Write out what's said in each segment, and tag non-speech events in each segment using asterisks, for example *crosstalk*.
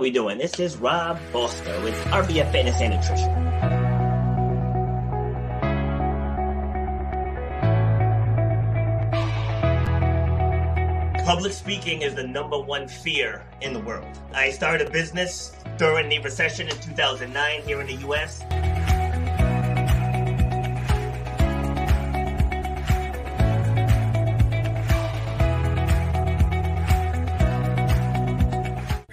We doing? This is Rob Foster with RBF Fitness and Nutrition. Public speaking is the number one fear in the world. I started a business during the recession in 2009 here in the US.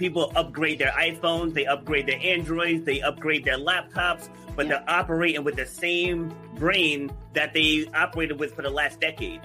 People upgrade their iPhones, they upgrade their Androids, they upgrade their laptops, but Yeah. they're operating with the same brain that they operated with for the last decade.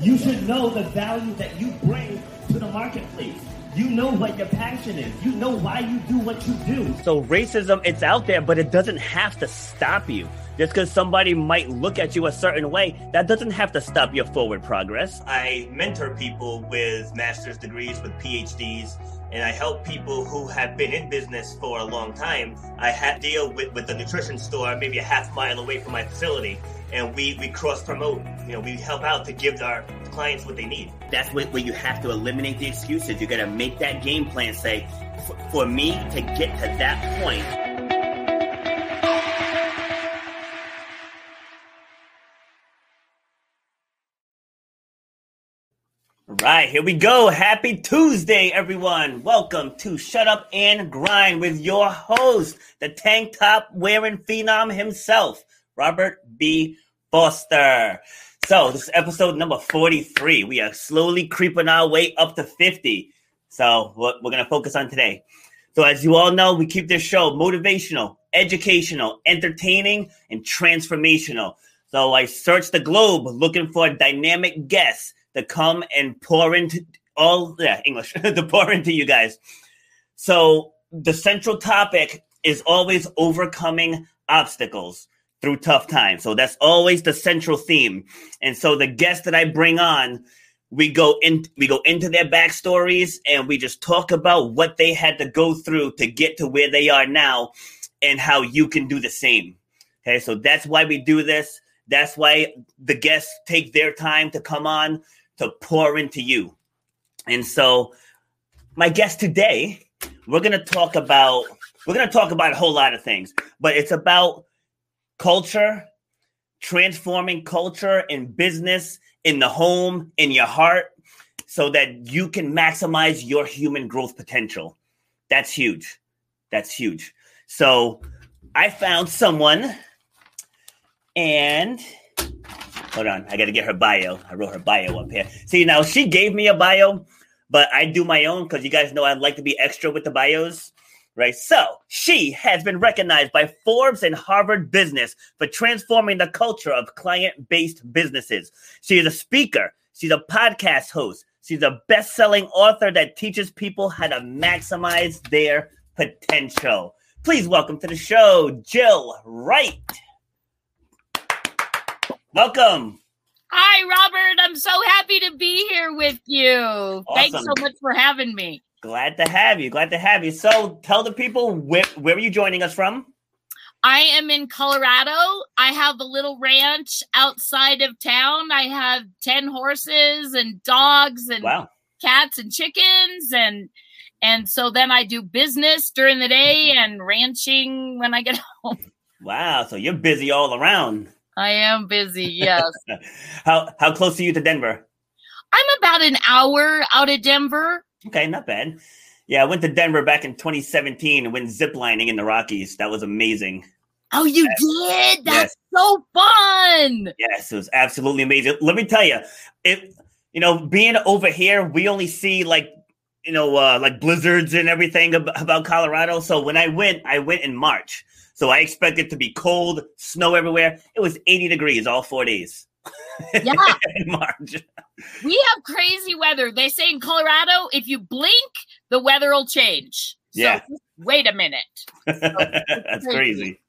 You should know the value that you bring to the marketplace. You know what your passion is. You know why you do what you do. So racism, it's out there, but it doesn't have to stop you. Just because somebody might look at you a certain way, that doesn't have to stop your forward progress. I mentor people with master's degrees, with PhDs, and I help people who have been in business for a long time. I ha- deal with, with the nutrition store maybe a half mile away from my facility, and we, we cross promote. You know, we help out to give our clients what they need. That's what, where you have to eliminate the excuses. You got to make that game plan say, for, for me to get to that point, All Right, here we go. Happy Tuesday, everyone. Welcome to Shut Up and Grind with your host, the tank top wearing phenom himself, Robert B. Foster. So, this is episode number 43. We are slowly creeping our way up to 50. So, what we're going to focus on today. So, as you all know, we keep this show motivational, educational, entertaining, and transformational. So, I searched the globe looking for dynamic guests to come and pour into all, yeah, English, *laughs* to pour into you guys. So, the central topic is always overcoming obstacles through tough times. So, that's always the central theme. And so, the guests that I bring on, we go in we go into their backstories and we just talk about what they had to go through to get to where they are now and how you can do the same okay so that's why we do this that's why the guests take their time to come on to pour into you and so my guest today we're going to talk about we're going to talk about a whole lot of things but it's about culture transforming culture in business, in the home, in your heart, so that you can maximize your human growth potential. That's huge. That's huge. So I found someone, and hold on, I got to get her bio. I wrote her bio up here. See, now she gave me a bio, but I do my own because you guys know I like to be extra with the bios right? So she has been recognized by Forbes and Harvard Business for transforming the culture of client based businesses. She is a speaker, she's a podcast host, she's a best selling author that teaches people how to maximize their potential. Please welcome to the show, Jill Wright. Welcome. Hi, Robert. I'm so happy to be here with you. Thanks so much for having me. Glad to have you. Glad to have you. So tell the people where, where are you joining us from? I am in Colorado. I have a little ranch outside of town. I have 10 horses and dogs and Wow. cats and chickens and and so then I do business during the day and ranching when I get *laughs* home. Wow. So you're busy all around. I am busy. Yes. *laughs* How how close are you to Denver? I'm about an hour out of Denver. Okay, not bad. Yeah, I went to Denver back in 2017 and went ziplining in the Rockies. That was amazing. Oh, you did? Yes. That's so fun. Yes, it was absolutely amazing. Let me tell you, it you know, being over here, we only see like you know, uh, like blizzards and everything ab- about Colorado. So when I went, I went in March. So I expected to be cold, snow everywhere. It was 80 degrees all four days Yeah. *laughs* We have crazy weather. They say in Colorado, if you blink, the weather will change. So Yeah. wait a minute. *laughs* That's crazy. crazy.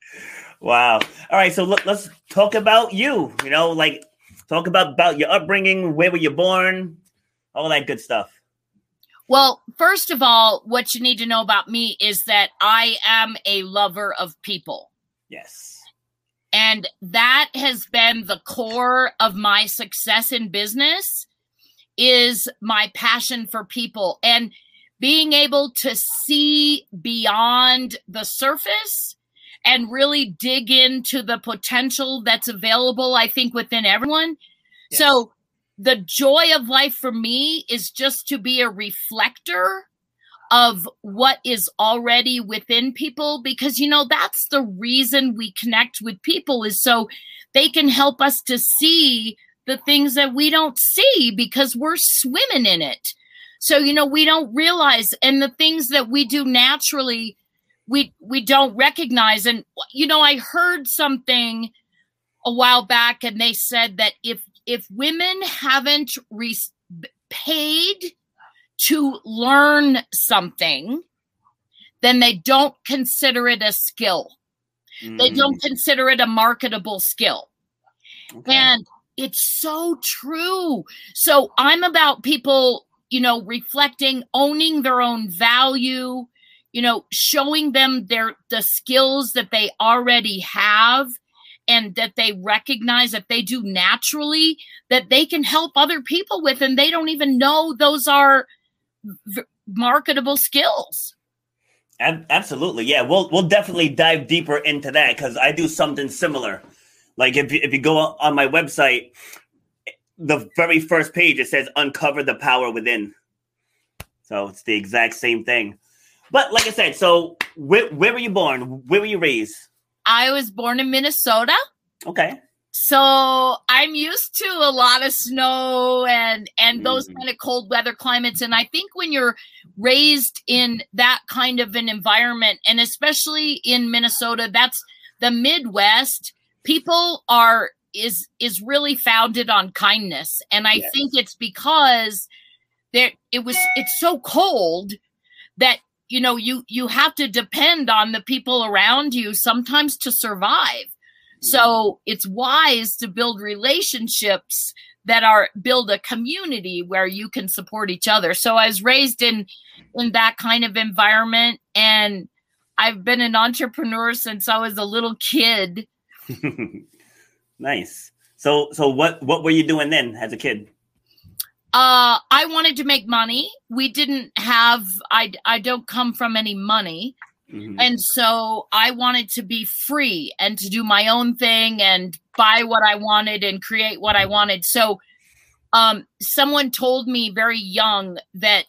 Wow. All right. So look, let's talk about you. You know, like talk about about your upbringing. Where were you born? All that good stuff. Well, first of all, what you need to know about me is that I am a lover of people. Yes. And that has been the core of my success in business is my passion for people. And being able to see beyond the surface and really dig into the potential that's available, I think, within everyone. Yes. So, the joy of life for me is just to be a reflector of what is already within people because you know that's the reason we connect with people is so they can help us to see the things that we don't see because we're swimming in it. So you know we don't realize and the things that we do naturally we we don't recognize. And you know i heard something a while back and they said that if if women haven't re- paid to learn something then they don't consider it a skill mm. they don't consider it a marketable skill okay. and it's so true so i'm about people you know reflecting owning their own value you know showing them their the skills that they already have and that they recognize that they do naturally that they can help other people with and they don't even know those are v- marketable skills absolutely yeah we'll we'll definitely dive deeper into that because i do something similar like if you, if you go on my website the very first page it says uncover the power within so it's the exact same thing but like I said, so where, where were you born? Where were you raised? I was born in Minnesota. Okay. So I'm used to a lot of snow and and those mm-hmm. kind of cold weather climates. And I think when you're raised in that kind of an environment, and especially in Minnesota, that's the Midwest, people are is is really founded on kindness. And I yes. think it's because there it was it's so cold that you know you you have to depend on the people around you sometimes to survive so it's wise to build relationships that are build a community where you can support each other so i was raised in in that kind of environment and i've been an entrepreneur since i was a little kid *laughs* nice so so what what were you doing then as a kid uh, I wanted to make money. We didn't have. I I don't come from any money, mm-hmm. and so I wanted to be free and to do my own thing and buy what I wanted and create what I wanted. So, um, someone told me very young that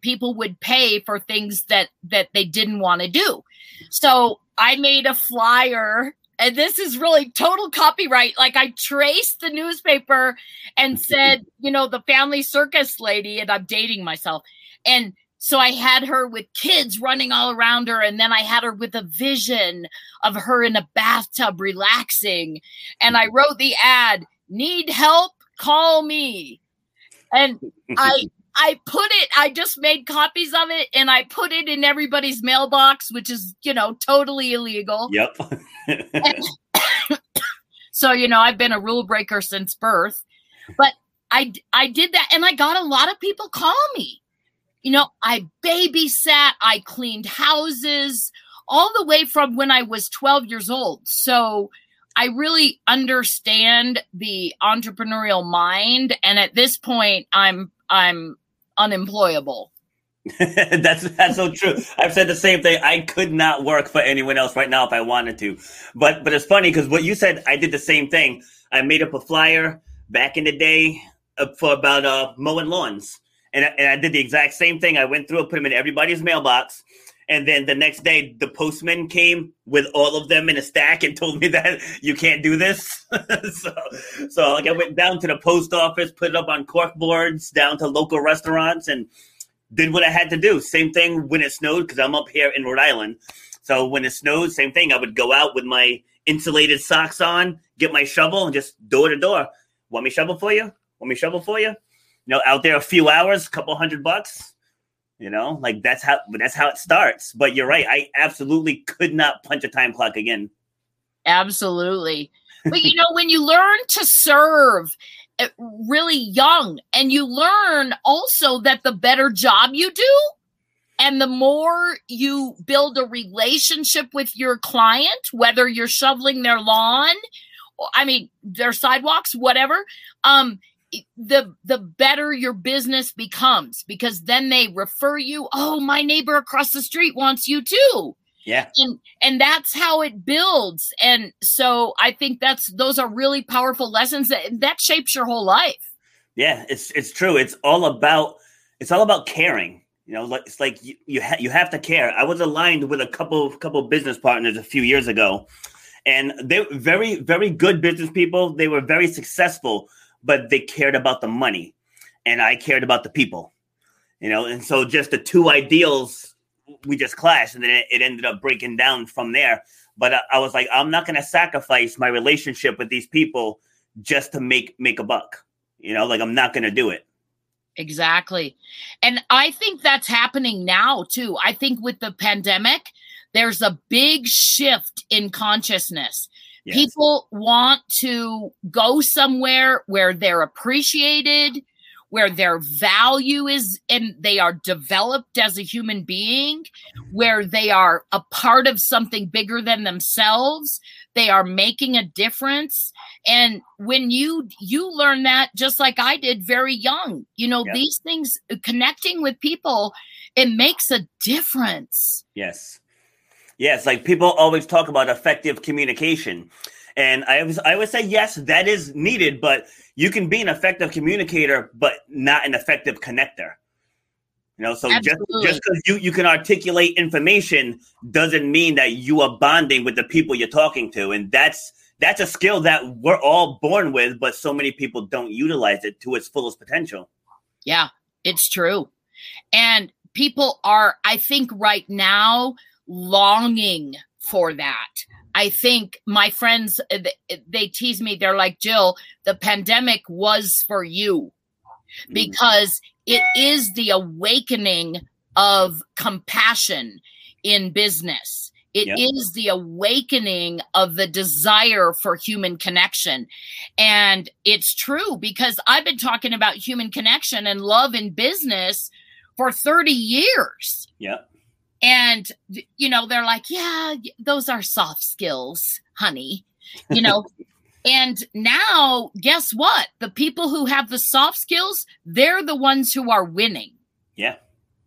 people would pay for things that that they didn't want to do. So I made a flyer and this is really total copyright. Like I traced the newspaper and *laughs* said, you know, the family circus lady, and I'm dating myself. And so I had her with kids running all around her, and then I had her with a vision of her in a bathtub relaxing. And I wrote the ad, need help? Call me. And I *laughs* I put it, I just made copies of it and I put it in everybody's mailbox, which is, you know, totally illegal. Yep. *laughs* *coughs* so, you know, I've been a rule breaker since birth. But I I did that and I got a lot of people call me. You know, I babysat, I cleaned houses all the way from when I was 12 years old. So, I really understand the entrepreneurial mind and at this point I'm I'm unemployable. *laughs* that's that's so true. I've said the same thing. I could not work for anyone else right now if I wanted to. But but it's funny because what you said, I did the same thing. I made up a flyer back in the day uh, for about uh, mowing lawns, and and I did the exact same thing. I went through and put them in everybody's mailbox, and then the next day, the postman came with all of them in a stack and *laughs* told me that you can't do this. *laughs* so, so like I went down to the post office, put it up on cork boards, down to local restaurants, and did what I had to do. Same thing when it snowed because I'm up here in Rhode Island. So when it snowed, same thing. I would go out with my insulated socks on, get my shovel, and just door to door. Want me shovel for you? Want me shovel for you? You know, out there a few hours, a couple hundred bucks you know, like that's how that's how it starts. But you're right. I absolutely could not punch a time clock again. Absolutely. *laughs* But you know, when you learn to serve eh, really young and you learn also that the better job you do and the more you build a relationship with your client, whether you're shoveling their lawn, I mean, their sidewalks, whatever, um, the the better your business becomes because then they refer you oh my neighbor across the street wants you too. Yeah. And and that's how it builds. And so i think that's those are really powerful lessons that that shapes your whole life. Yeah it's it's true. It's all about it's all about caring. You know like it's like you you, ha- you have to care. I was aligned with a couple couple business partners a few years ago and they were very very good business people. They were very successful but they cared about the money and i cared about the people you know and so just the two ideals we just clashed and then it, ended up breaking down from there. But I, I was like, I'm not going to sacrifice my relationship with these people just to make make a buck. You know, like I'm not going to do it. Exactly. And I think that's happening now too. I think with the pandemic, there's a big shift in consciousness. Yes. People want to go somewhere where they're appreciated, where their value is and they are developed as a human being, where they are a part of something bigger than themselves. They are making a difference. And when you you learn that just like I did very young, you know, yep. these things connecting with people, it makes a difference. Yes. Yes, like people always talk about effective communication. And I always, I would say yes, that is needed, but you can be an effective communicator, but not an effective connector. You know, so Absolutely. just just because you, you can articulate information doesn't mean that you are bonding with the people you're talking to. And that's that's a skill that we're all born with, but so many people don't utilize it to its fullest potential. Yeah, it's true. And people are, I think, right now longing for that. I think my friends uh, they tease me. They're like, Jill, the pandemic was for you mm. because it is the awakening of compassion in business. It yep. is the awakening of the desire for human connection. And it's true because I've been talking about human connection and love in business for 30 years. Yeah. And, you know, they're like, yeah, those are soft skills, honey, you know. *laughs* and now, guess what? The people who have the soft skills, they're the ones who are winning. Yeah,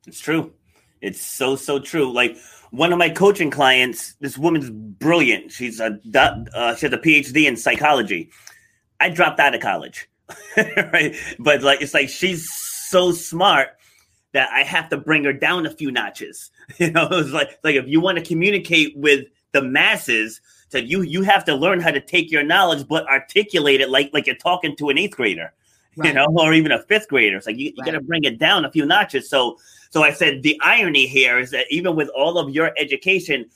it's true. It's so, so true. Like, one of my coaching clients, this woman's brilliant. She's a uh, she has a PhD in psychology. I dropped out of college, *laughs* right? But like, it's like she's so smart that I have to bring her down a few notches. *laughs* You know, it's like like if you want to communicate with the masses, so you you have to learn how to take your knowledge but articulate it like like you're talking to an eighth grader, *laughs* right. you know, or even a fifth grader. It's like you, you right. got to bring it down a few notches. So so I said the irony here is that even with all of your education,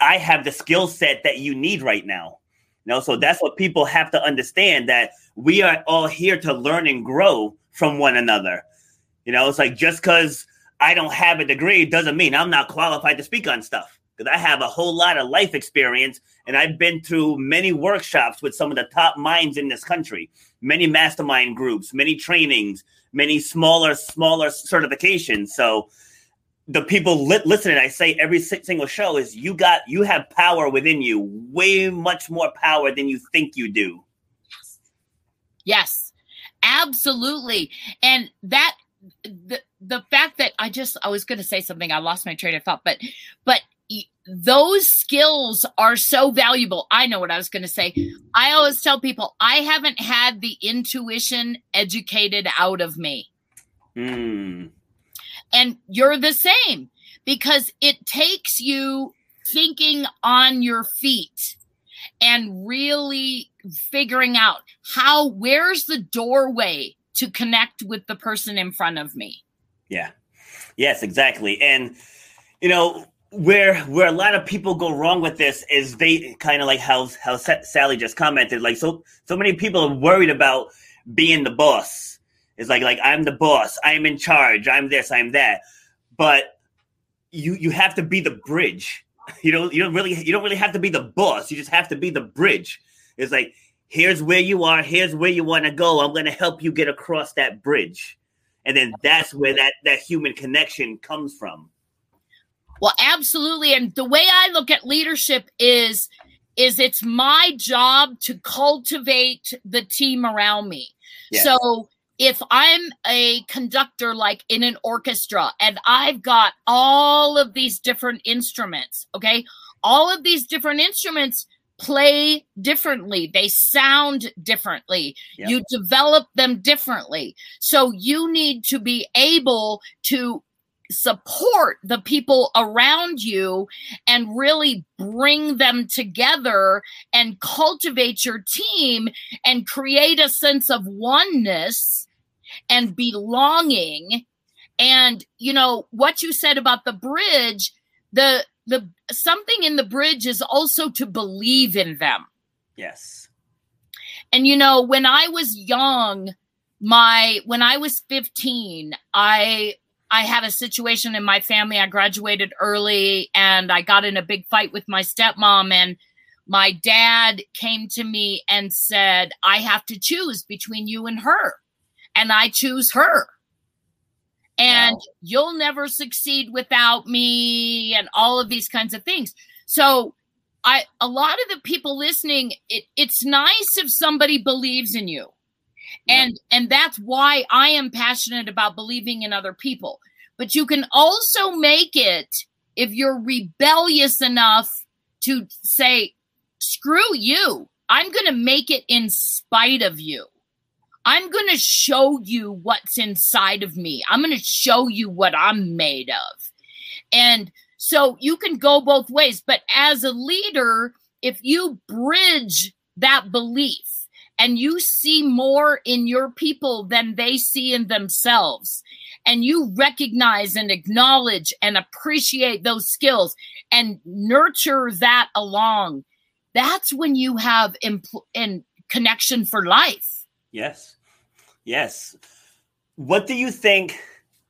I have the skill set that you need right now. You know, so that's what people have to understand that we are all here to learn and grow from one another. You know, it's like just because I don't have a degree doesn't mean I'm not qualified to speak on stuff because I have a whole lot of life experience and I've been through many workshops with some of the top minds in this country, many mastermind groups, many trainings, many smaller, smaller certifications. So the people li- listening, I say every single show is you got, you have power within you, way much more power than you think you do. Yes, absolutely. And that the the fact that I just I was going to say something I lost my train of thought but but those skills are so valuable. I know what I was going to say. I always tell people I haven't had the intuition educated out of me. Mm. And you're the same because it takes you thinking on your feet and really figuring out how where's the doorway to connect with the person in front of me. Yeah. Yes, exactly. And you know, where where a lot of people go wrong with this is they kind of like how how Sally just commented like so so many people are worried about being the boss. It's like like I'm the boss, I'm in charge, I'm this, I'm that. But you you have to be the bridge. *laughs* You don't you don't really you don't really have to be the boss. You just have to be the bridge. It's like here's where you are, here's where you want to go. I'm going to help you get across that bridge. And then that's where that that human connection comes from. Well, absolutely. And the way I look at leadership is is it's my job to cultivate the team around me. Yes. So if I'm a conductor, like in an orchestra, and I've got all of these different instruments, okay, all of these different instruments play differently, they sound differently, yep. you develop them differently. So you need to be able to support the people around you and really bring them together and cultivate your team and create a sense of oneness and belonging and you know what you said about the bridge the the something in the bridge is also to believe in them yes and you know when i was young my when i was 15 i I had a situation in my family. I graduated early and I got in a big fight with my stepmom. And my dad came to me and said, I have to choose between you and her. And I choose her. And wow. you'll never succeed without me, and all of these kinds of things. So, I a lot of the people listening, it, it's nice if somebody believes in you. And and that's why i am passionate about believing in other people. But you can also make it if you're rebellious enough to say screw you. I'm going to make it in spite of you i'm going to show you what's inside of me. I'm going to show you what i'm made of. And so you can go both ways but as a leader if you bridge that belief and you see more in your people than they see in themselves and you recognize and acknowledge and appreciate those skills and nurture that along that's when you have impl- in connection for life yes yes what do you think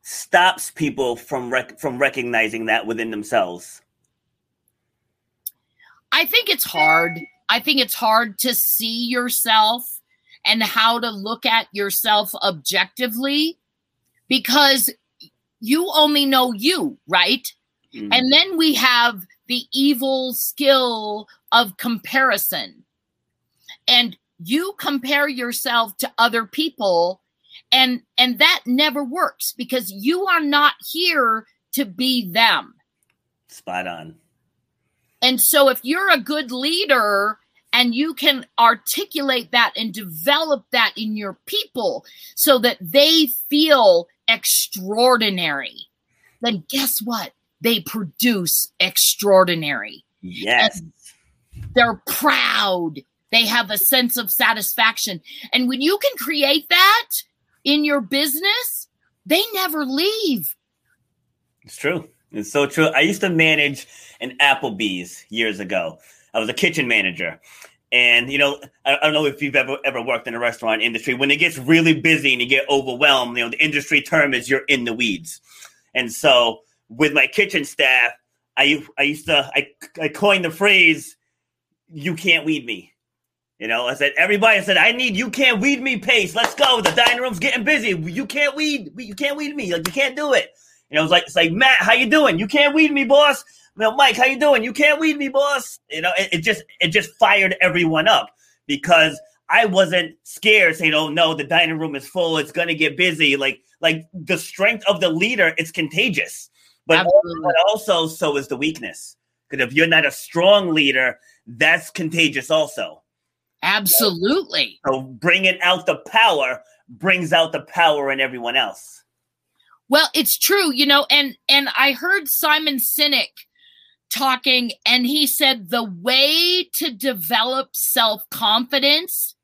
stops people from rec- from recognizing that within themselves i think it's hard I think it's hard to see yourself and how to look at yourself objectively because you only know you, right? Mm-hmm. And then we have the evil skill of comparison. And you compare yourself to other people and and that never works because you are not here to be them. Spot on. And so, if you're a good leader and you can articulate that and develop that in your people so that they feel extraordinary, then guess what? They produce extraordinary. Yes. And they're proud. They have a sense of satisfaction. And when you can create that in your business, they never leave. It's true. It's so true. I used to manage an Applebee's years ago. I was a kitchen manager. And you know, I, don't know if you've ever ever worked in a restaurant industry. When it gets really busy and you get overwhelmed, you know, the industry term is you're in the weeds. And so with my kitchen staff, I I used to I, I coined the phrase you can't weed me. You know, I said everybody said I need you can't weed me pace. Let's go. The dining room's getting busy. You can't weed you can't weed me. Like you can't do it. You know, it's like it's like Matt, how you doing? You can't weed me, boss. You know, Mike, how you doing? You can't weed me, boss. You know, it, it just it just fired everyone up because I wasn't scared saying, "Oh no, the dining room is full. It's gonna get busy." Like like the strength of the leader, it's contagious. But, but also so is the weakness. Because if you're not a strong leader, that's contagious also. Absolutely. So bringing out the power brings out the power in everyone else. Well, it's true, you know, and and I heard Simon Sinek talking and he said the way to develop self-confidence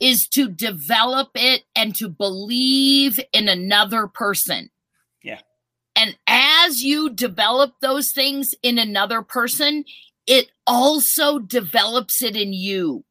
is to develop it and to believe in another person. Yeah. And as you develop those things in another person, it also develops it in you.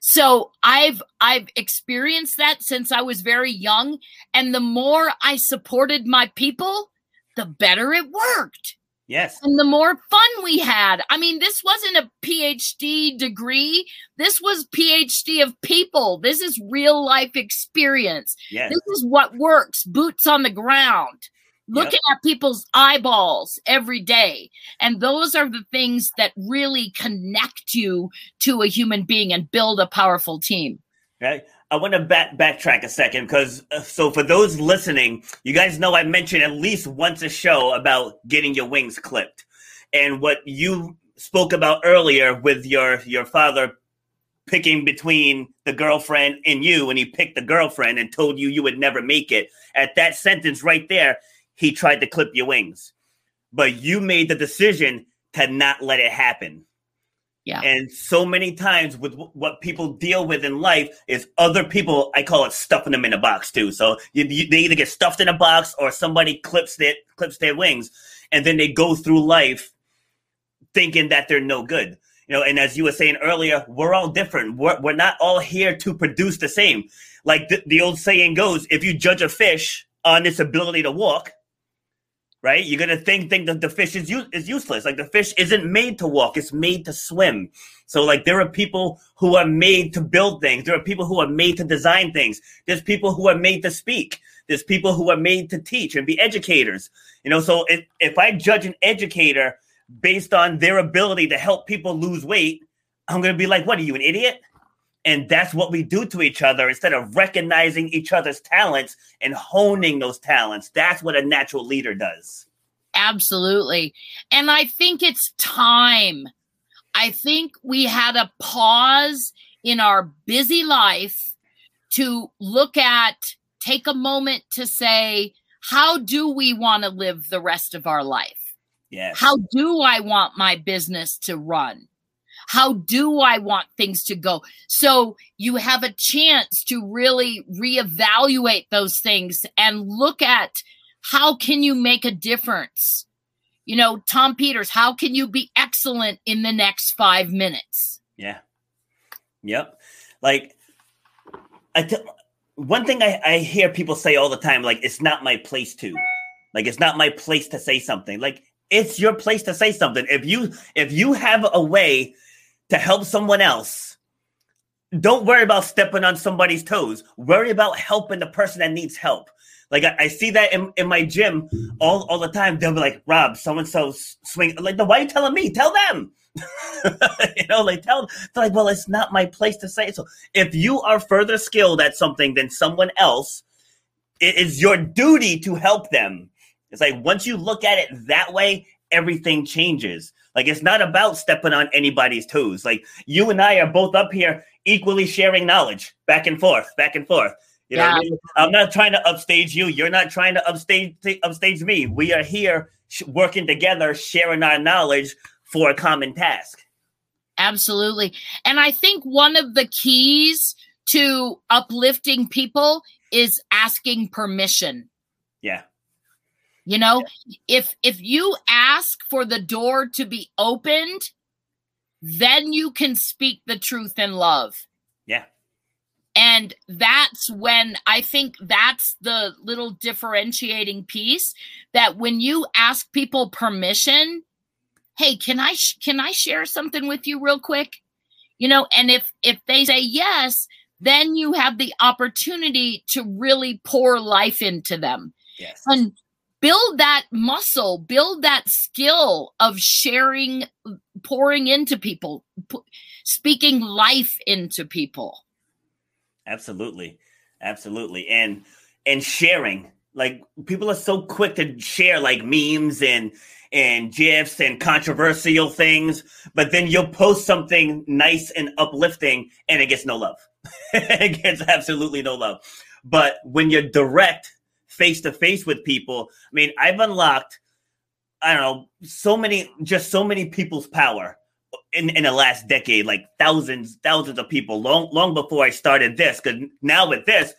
So I've I've experienced that since I was very young and the more I supported my people, the better it worked. Yes. And the more fun we had. I mean, this wasn't a PhD degree. This was PhD of people. This is real life experience. Yes. This is what works. Boots on the ground looking yep. at people's eyeballs every day. And those are the things that really connect you to a human being and build a powerful team. Right. I want to back backtrack a second because uh, so for those listening, you guys know I mentioned at least once a show about getting your wings clipped, and what you spoke about earlier with your your father picking between the girlfriend and you, and he picked the girlfriend and told you you would never make it. At that sentence right there, he tried to clip your wings, but you made the decision to not let it happen. Yeah. And so many times with w- what people deal with in life is other people, I call it stuffing them in a box too. So you, you, they either get stuffed in a box or somebody clips their, clips their wings and then they go through life thinking that they're no good. You know, and as you were saying earlier, we're all different. We're, we're not all here to produce the same. Like the, the old saying goes, if you judge a fish on its ability to walk, right? You're gonna think think that the fish is is useless. Like the fish isn't made to walk; it's made to swim. So like there are people who are made to build things. There are people who are made to design things. There's people who are made to speak. There's people who are made to teach and be educators. You know, so if, if I judge an educator based on their ability to help people lose weight, I'm gonna be like, what are you, an idiot? And that's what we do to each other instead of recognizing each other's talents and honing those talents. That's what a natural leader does. Absolutely. And I think it's time. I think we had a pause in our busy life to look at, take a moment to say, how do we want to live the rest of our life? Yes. How do I want my business to run? How do I want things to go? So you have a chance to really reevaluate those things and look at how can you make a difference? You know, Tom Peters, how can you be excellent in the next five minutes? Yeah. Yep. Like, I t- one thing I, I hear people say all the time, like, it's not my place to. Like, it's not my place to say something. Like, it's your place to say something. If you if you have a way to help someone else, don't worry about stepping on somebody's toes. Worry about helping the person that needs help. Like I, I see that in, in my gym all, all the time. They'll be like, Rob, so and so swing. Like, why are you telling me? Tell them. *laughs* you know, like tell they're like, well, it's not my place to say so. If you are further skilled at something than someone else, it is your duty to help them. It's like once you look at it that way, everything changes. Like it's not about stepping on anybody's toes. Like you and I are both up here equally sharing knowledge back and forth, back and forth. You know, Yeah. I mean? I'm not trying to upstage you. You're not trying to upstage upstage me. We are here sh- working together, sharing our knowledge for a common task. Absolutely. And I think one of the keys to uplifting people is asking permission. Yeah. You know, if if you ask for the door to be opened, then you can speak the truth in love. Yeah. And that's when I think that's the little differentiating piece that when you ask people permission, hey, can I sh- can I share something with you real quick? You know, and if if they say yes, then you have the opportunity to really pour life into them Yes. and build that muscle, build that skill of sharing, pouring into people, pu- speaking life into people. Absolutely. Absolutely. And and sharing. Like people are so quick to share like memes and and gifs and controversial things, but then you'll post something nice and uplifting and it gets no love. *laughs* it gets absolutely no love. But when you're direct face to face with people, I mean, I've unlocked I don't know, so many just so many people's power in, in the last decade, like thousands, thousands of people, long long before I started this. Because now with this,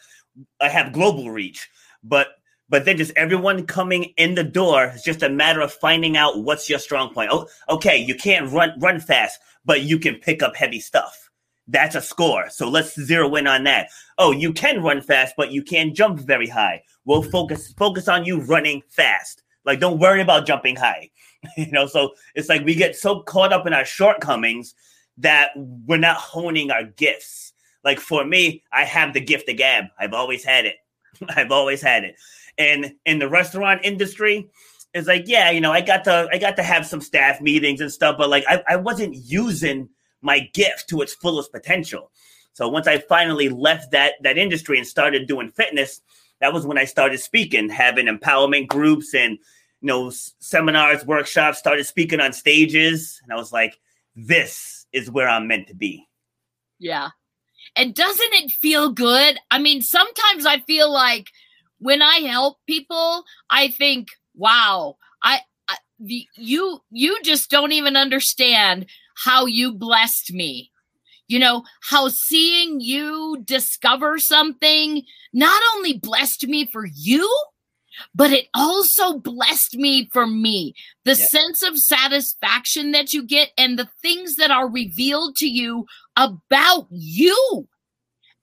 I have global reach. But but then just everyone coming in the door, it's just a matter of finding out what's your strong point. Oh, okay, you can't run run fast, but you can pick up heavy stuff. That's a score. So let's zero in on that. Oh, you can run fast, but you can't jump very high. We'll hmm. focus focus on you running fast. Like don't worry about jumping high. *laughs* you know, so it's like we get so caught up in our shortcomings that we're not honing our gifts. Like for me, I have the gift of gab. I've always had it. *laughs* I've always had it. And in the restaurant industry, it's like, yeah, you know, I got to I got to have some staff meetings and stuff, but like I, I wasn't using my gift to its fullest potential. So once I finally left that that industry and started doing fitness, that was when I started speaking, having empowerment groups and you know seminars, workshops, started speaking on stages, and I was like, this is where I'm meant to be. Yeah. And doesn't it feel good? I mean, sometimes I feel like when I help people, I think, wow, I, I the, you you just don't even understand how you blessed me. You know, how seeing you discover something not only blessed me for you, but it also blessed me for me. The yep. sense of satisfaction that you get and the things that are revealed to you about you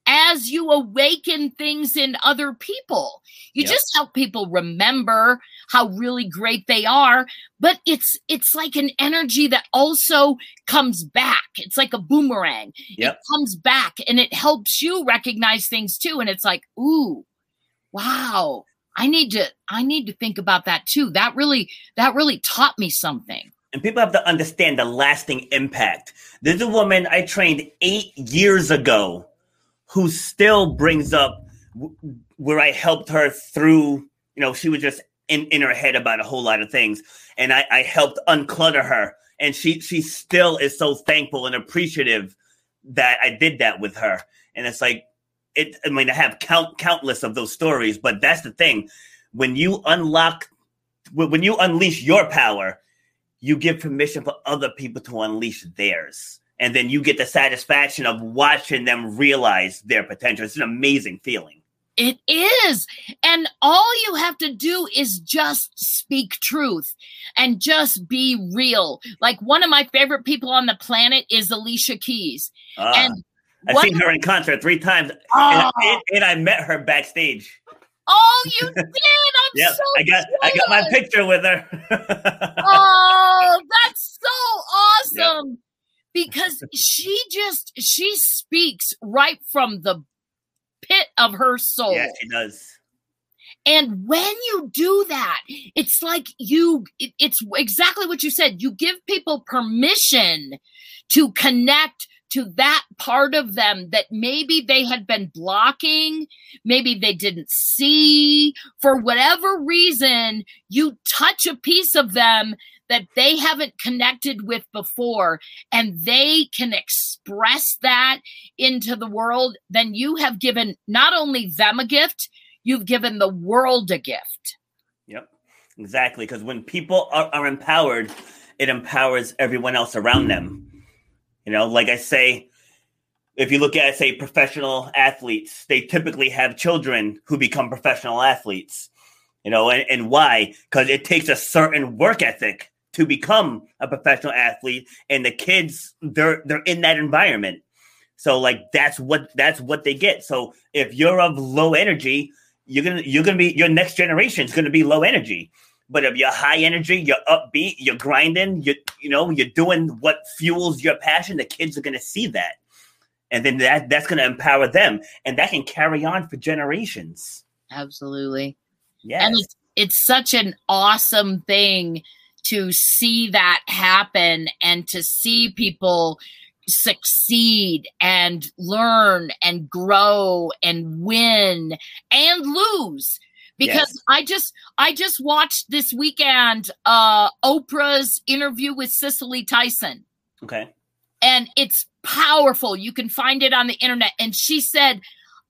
as you awaken things in other people. You yep. just help people remember how really great they are, but it's it's like an energy that also comes back. It's like a boomerang. Yep. It comes back and it helps you recognize things too and it's like, "Ooh, wow. I need to I need to think about that too. That really that really taught me something." And people have to understand the lasting impact. There's a woman I trained 8 years ago who still brings up where I helped her through, you know, she was just in, in her head about a whole lot of things. And I, I helped unclutter her. And she she still is so thankful and appreciative that I did that with her. And it's like it I mean I have count countless of those stories, but that's the thing. When you unlock when you unleash your power, you give permission for other people to unleash theirs and then you get the satisfaction of watching them realize their potential. It's an amazing feeling. It is. And all you have to do is just speak truth and just be real. Like one of my favorite people on the planet is Alicia Keys. Uh, and I've seen her in concert three times, and, I, and, I met her backstage. Oh, you *laughs* did! I'm yeah, so I got I got my picture with her. *laughs* oh, that's so awesome! Yep because she just she speaks right from the pit of her soul. Yeah, she does. And when you do that, it's like you, it, it's exactly what you said. You give people permission to connect to that part of them that maybe they had been blocking, maybe they didn't see. For whatever reason, you touch a piece of them that they haven't connected with before and they can express that into the world, then you have given not only them a gift, you've given the world a gift. Yep, exactly. Because when people are, are empowered, it empowers everyone else around them. You know, like I say, if you look at, say, professional athletes, they typically have children who become professional athletes. You know, and, and why? Because it takes a certain work ethic to become a professional athlete and the kids they're they're in that environment. So like that's what that's what they get. So if you're of low energy you're gonna you're gonna be your next generation is gonna be low energy. But if you're high energy you're upbeat you're grinding you you know you're doing what fuels your passion the kids are gonna see that. And then that that's gonna empower them. And that can carry on for generations. Absolutely. Yeah and it's it's such an awesome thing to see that happen and to see people succeed and learn and grow and win and lose. Because yes. i just i just watched this weekend uh oprah's interview with cicely tyson. Okay. And it's powerful. You can find it on the internet. And she said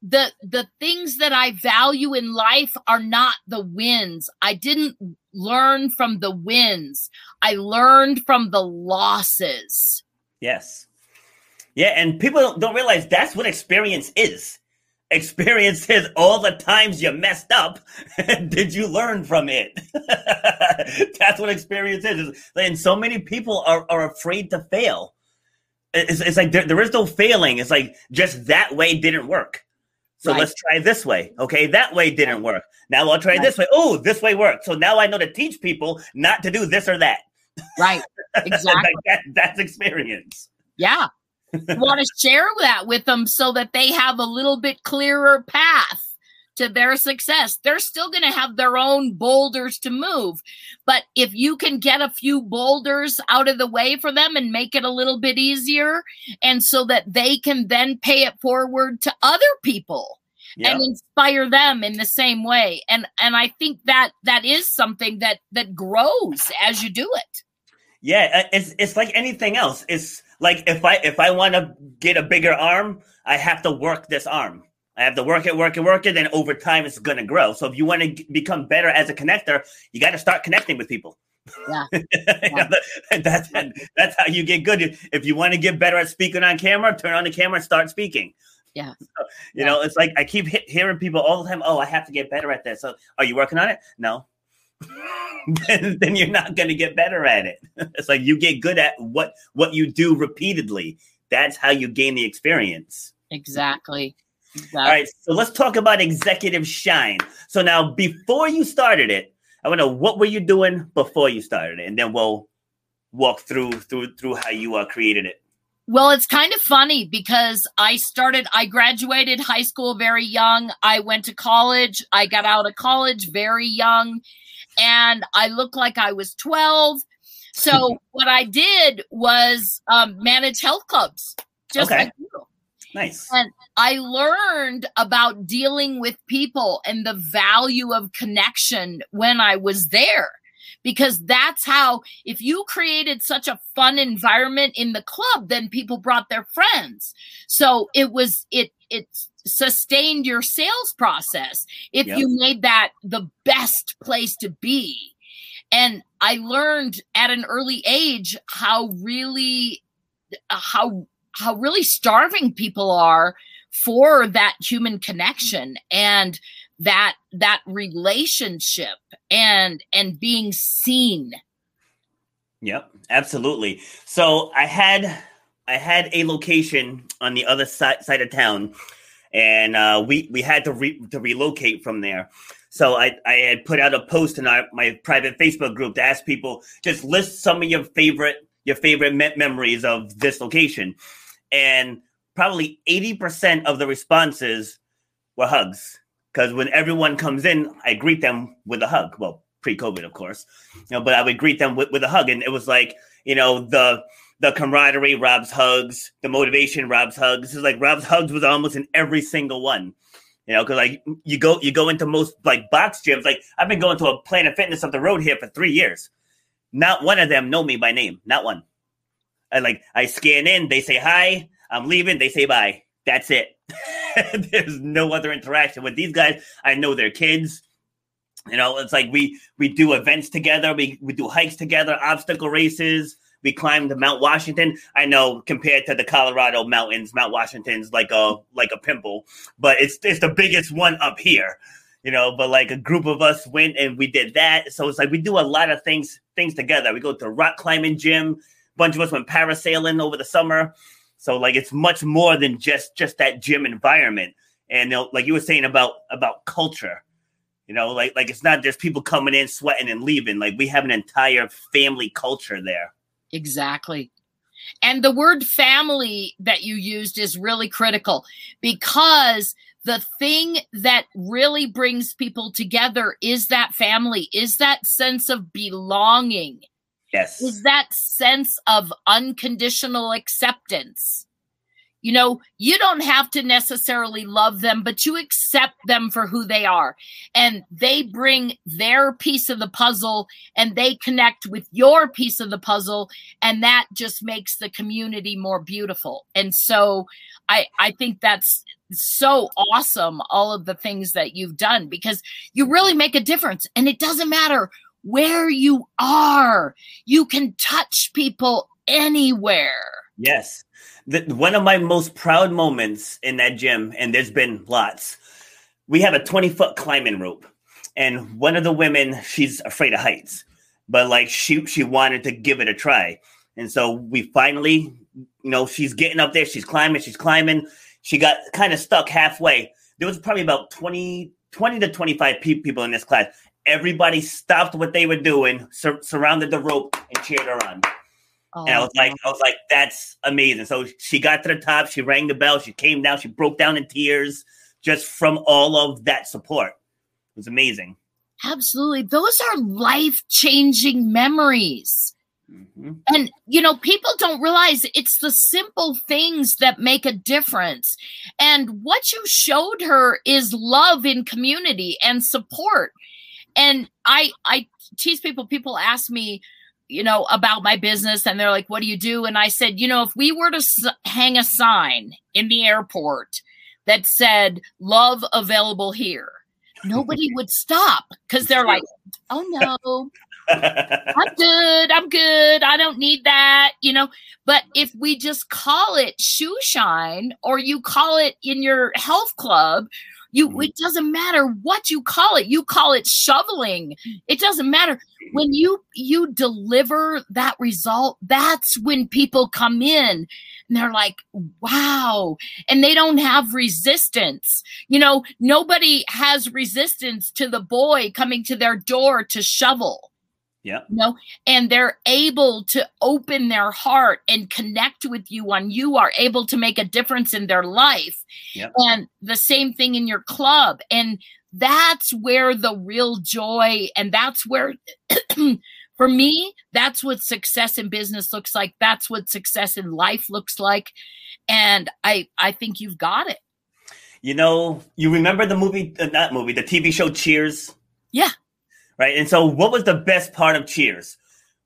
the the things that i value in life are not the wins i didn't learn from the wins. I learned from the losses. Yes. Yeah, and people don't realize that's what experience is. Experience is all the times you messed up. *laughs* Did you learn from it? *laughs* that's what experience is. And so many people are, are afraid to fail. It's, it's like there, there is no failing. It's like just that way didn't work. So right. let's try this way. Okay, that way didn't work. Now I'll try right. this way. Oh, this way worked. So now I know to teach people not to do this or that. Right. *laughs* Exactly. that, that's experience. Yeah. want to share that with them so that they have a little bit clearer path to their success. They're still going to have their own boulders to move. But if you can get a few boulders out of the way for them and make it a little bit easier, and so that they can then pay it forward to other people. and inspire them in the same way and and i think that that is something that that grows as you do it yeah uh, it's it's like anything else it's like if i if i want to get a bigger arm i have to work this arm I have to work it, work it, work it, and over time it's going to grow. So if you want to become better as a connector, you got to start connecting with people. Yeah, *laughs* yeah. *laughs* that's that's how you get good. If you want to get better at speaking on camera, turn on the camera and start speaking. Yeah, *laughs* so, you yeah. know, it's like I keep hearing people all the time. Oh, I have to get better at this. So, are you working on it? No. then, then you're not going to get better at it. It's like you get good at what what you do repeatedly. That's how you gain the experience. Exactly. Exactly. All right, so let's talk about Executive Shine. So now, before you started it, I want to know what were you doing before you started it, and then we'll walk through through through how you uh, created it. Well, it's kind of funny because I started, I graduated high school very young. I went to college. I got out of college very young and I looked like I was 12. So *laughs* what I did was um, manage health clubs, just okay. like you. Nice. And I learned about dealing with people and the value of connection when I was there. Because that's how, if you created such a fun environment in the club, then people brought their friends. So it was, it, it sustained your sales process if yep. you made that the best place to be. And I learned at an early age how really, how how really starving people are for that human connection and that that relationship and and being seen. Yep absolutely. So i had i had a location on the other side, side of town and uh, we we had to re- to relocate from there. So I, I had put out a post in our, my private Facebook group to ask people just list some of your favorite your favorite me- memories of this location and probably 80% of the responses were hugs. Because when everyone comes in i greet them with a hug. Well pre-covid of course you know but i would greet them with, with a hug. And it was like you know the the camaraderie rob's hugs the motivation rob's hugs. Is like rob's hugs was almost in every single one you know because like you go you go into most like box gyms. Like i've been going to a planet fitness up the road here for three years. Not one of them know me by name. Not one I like I scan in, they say hi, I'm leaving, they say bye. That's it. *laughs* There's no other interaction with these guys. I know their kids. You know, it's like we we do events together, we we do hikes together, obstacle races. We climbed Mount Washington. I know compared to the Colorado mountains, Mount Washington's like a like a pimple, but it's it's the biggest one up here you know but like a group of us went and we did that so it's like we do a lot of things things together we go to rock climbing gym bunch of us went parasailing over the summer. So like it's much more than just just that gym environment. And like you were saying about about culture, you know, like like it's not just people coming in, sweating and leaving. Like we have an entire family culture there. Exactly. And the word family that you used is really critical because the thing that really brings people together is that family, is that sense of belonging Yes. Is that sense of unconditional acceptance. You know, you don't have to necessarily love them, but you accept them for who they are. And they bring their piece of the puzzle and they connect with your piece of the puzzle. And that just makes the community more beautiful. And so I, I think that's so awesome, all of the things that you've done, because you really make a difference. And it doesn't matter where you are. You can touch people anywhere. Yes. The, one of my most proud moments in that gym, and there's been lots, we have a 20 foot climbing rope. And one of the women, she's afraid of heights, but like she, she wanted to give it a try. And so we finally, you know, she's getting up there, she's climbing, she's climbing. She got kind of stuck halfway. There was probably about 20, 20 to 25 people in this class everybody stopped what they were doing, sur- surrounded the rope, and cheered her on. Oh, and I was like, I was like, that's amazing. So she got to the top, she rang the bell, she came down, she broke down in tears, just from all of that support. It was amazing. Absolutely. Those are life changing memories. Mm-hmm. And, you know, people don't realize it's the simple things that make a difference. And what you showed her is love in community and support. And I, I tease people, people ask me, you know, about my business and they're like, what do you do? And I said, you know, if we were to s- hang a sign in the airport that said, love available here, nobody would stop because they're like, oh no, *laughs* I'm good. I'm good. I don't need that, you know. But if we just call it shoe shine or you call it in your health club, you mm-hmm. it doesn't matter what you call it. You call it shoveling. It doesn't matter. When you you deliver that result, that's when people come in and they're like, wow. And they don't have resistance. You know, nobody has resistance to the boy coming to their door to shovel yeah. You know, and they're able to open their heart and connect with you on you are able to make a difference in their life. Yep. And the same thing in your club. And that's where the real joy and that's where *clears throat* for me, that's what success in business looks like. That's what success in life looks like. And I I think you've got it. You know, you remember the movie, uh, not movie, the TV show Cheers? Yeah right? And so, what was the best part of Cheers?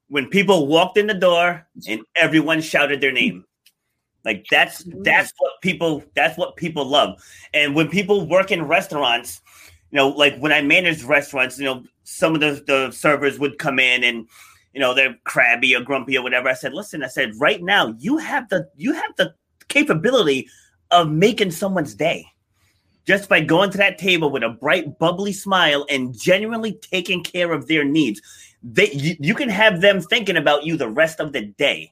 When people walked in the door and everyone shouted their name. Like that's that's what people that's what people love. And when people work in restaurants, you know, like when I managed restaurants, you know, some of the, the servers would come in and you know they're crabby or grumpy or whatever. I said, listen, I said, right now you have the you have the capability of making someone's day just by going to that table with a bright, bubbly smile and genuinely taking care of their needs. They, you, you can have them thinking about you the rest of the day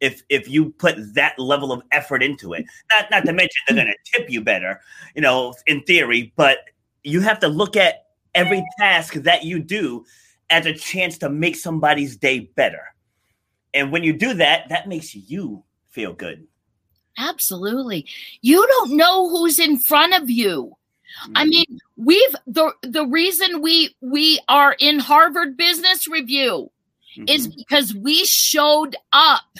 if if you put that level of effort into it. Not not to mention they're going to tip you better, you know, in theory. But you have to look at every task that you do as a chance to make somebody's day better. And when you do that, that makes you feel good. Absolutely. You don't know who's in front of you. I mm-hmm. mean, we've the the reason we we are in Harvard Business Review mm-hmm. is because we showed up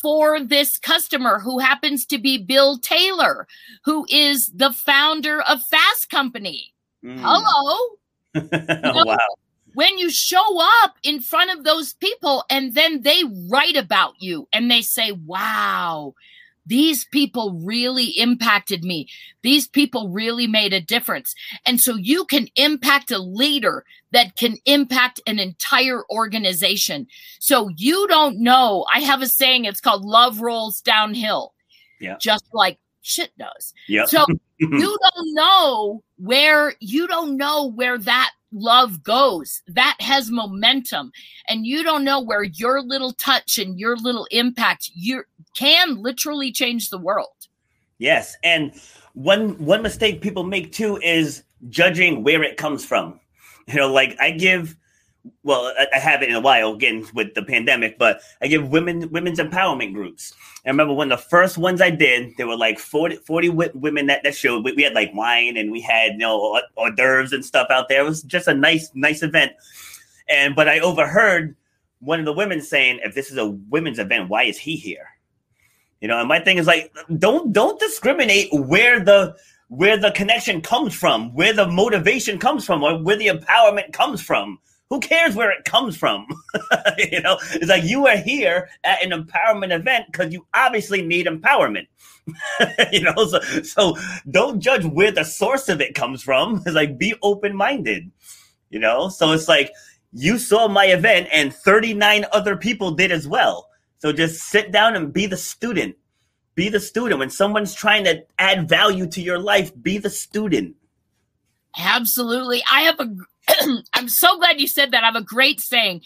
for this customer who happens to be Bill Taylor, who is the founder of Fast Company. Mm. Hello. know, *laughs* wow. When you show up in front of those people and then they write about you and they say, wow, these people really impacted me. These people really made a difference. And so you can impact a leader that can impact an entire organization. So you don't know. I have a saying, it's called love rolls downhill. Yeah. Just like shit does. Yeah. So *laughs* you don't know where you don't know where that love goes. That has momentum. And you don't know where your little touch and your little impact you can literally change the world. Yes. And one one mistake people make too is judging where it comes from. You know, like I give well, I haven't in a while again with the pandemic, but I give women women's empowerment groups. I remember one of the first ones I did, there were like 40, 40 women that, that showed. We, we, had like wine and we had, you know, hors d'oeuvres and stuff out there. It was just a nice, nice event. And, but I overheard one of the women saying, if this is a women's event, why is he here? You know, and my thing is like, don't, don't discriminate where the, where the connection comes from, where the motivation comes from, or where the empowerment comes from who cares where it comes from? *laughs* you know, it's like you are here at an empowerment event because you obviously need empowerment. *laughs* you know, so so don't judge where the source of it comes from. *laughs* It's like be open minded. You know, so it's like you saw my event and 39 other people did as well. So just sit down and be the student. Be the student. When someone's trying to add value to your life, be the student. Absolutely. I have a *clears throat* I'm so glad you said that. I have a great saying.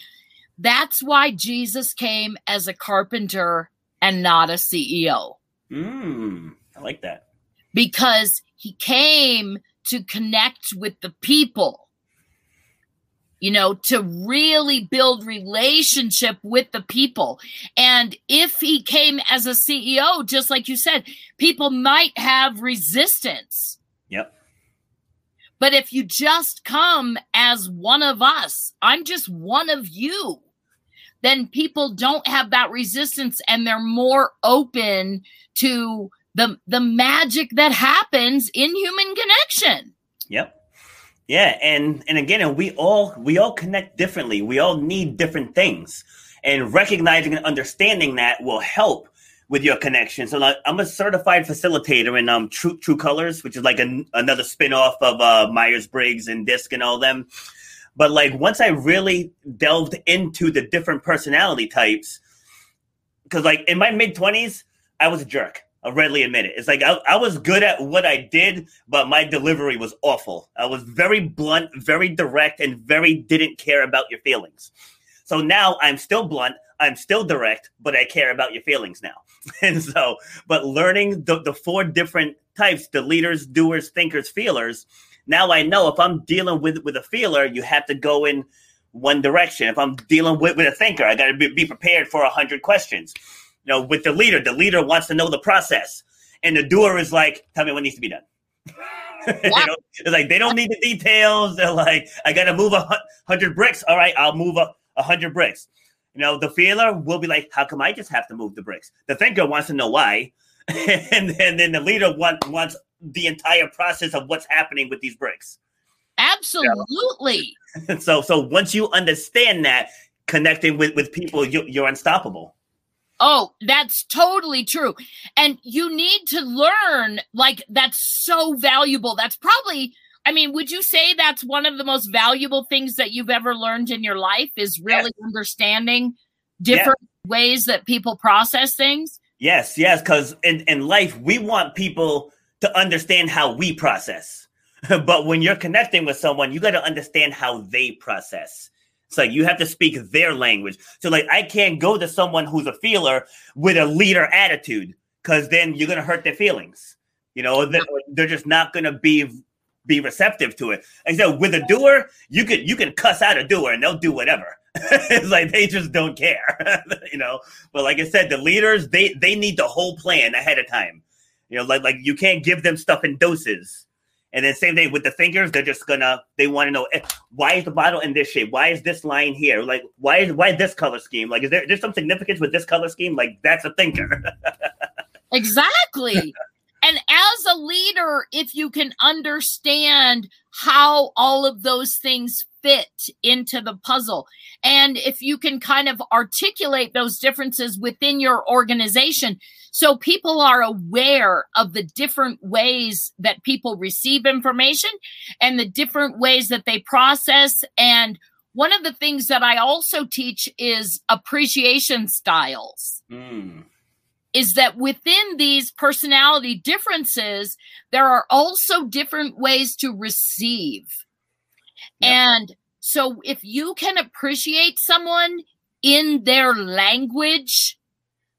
That's why Jesus came as a carpenter and not a CEO. Mm, I like that. Because he came to connect with the people. You know, to really build relationship with the people. And if he came as a CEO, just like you said, people might have resistance Yep. But if you just come as one of us, I'm just one of you, then people don't have that resistance and they're more open to the the magic that happens in human connection. Yep. Yeah, and and again, we all we all connect differently. We all need different things, and recognizing and understanding that will help with your connection. So like, I'm a certified facilitator in um True True Colors, which is like an, another spin-off of uh, Myers Briggs and Disc and all them. But like once I really delved into the different personality types, because like in my mid twenties, I was a jerk. I'll readily admit it. It's like I, I was good at what I did, but my delivery was awful. I was very blunt, very direct, and very didn't care about your feelings. So now I'm still blunt, I'm still direct, but I care about your feelings now. *laughs* and so, but learning the, the four different types the leaders, doers, thinkers, feelers now I know if I'm dealing with, with a feeler, you have to go in one direction. If I'm dealing with, with a thinker, I got to be, be prepared for a hundred questions. You know, with the leader, the leader wants to know the process, and the doer is like, "Tell me what needs to be done." *laughs* Yeah. you know, it's like they don't need the details. They're like, "I got to move a hundred bricks." All right, I'll move a, a hundred bricks. You know, the feeler will be like, "How come I just have to move the bricks?" The thinker wants to know why, *laughs* and, and then the leader want, wants the entire process of what's happening with these bricks. Absolutely. *laughs* so, so once you understand that, connecting with with people, you, you're unstoppable. Oh, that's totally true. And you need to learn, like, that's so valuable. That's probably, I mean, would you say that's one of the most valuable things that you've ever learned in your life is really yes. understanding different yes. ways that people process things? Yes, yes. Because in, in life, we want people to understand how we process. *laughs* but when you're connecting with someone, you got to understand how they process. So you have to speak their language. So like I can't go to someone who's a feeler with a leader attitude because then you're gonna hurt their feelings. You know, they're, they're just not gonna be be receptive to it. And so with a doer, you could you can cuss out a doer and they'll do whatever. *laughs* it's like they just don't care. *laughs* you know. But like I said, the leaders they they need the whole plan ahead of time. You know, like like you can't give them stuff in doses. And then same thing with the thinkers, they're just gonna they want to know eh, why is the bottle in this shape? Why is this line here? Like why is why this color scheme? Like is there there's some significance with this color scheme? Like that's a thinker. *laughs* exactly. And as a leader, if you can understand how all of those things fit into the puzzle, and if you can kind of articulate those differences within your organization, so people are aware of the different ways that people receive information and the different ways that they process. And one of the things that I also teach is appreciation styles. Mm. Is that within these personality differences, there are also different ways to receive. Yep. And so if you can appreciate someone in their language,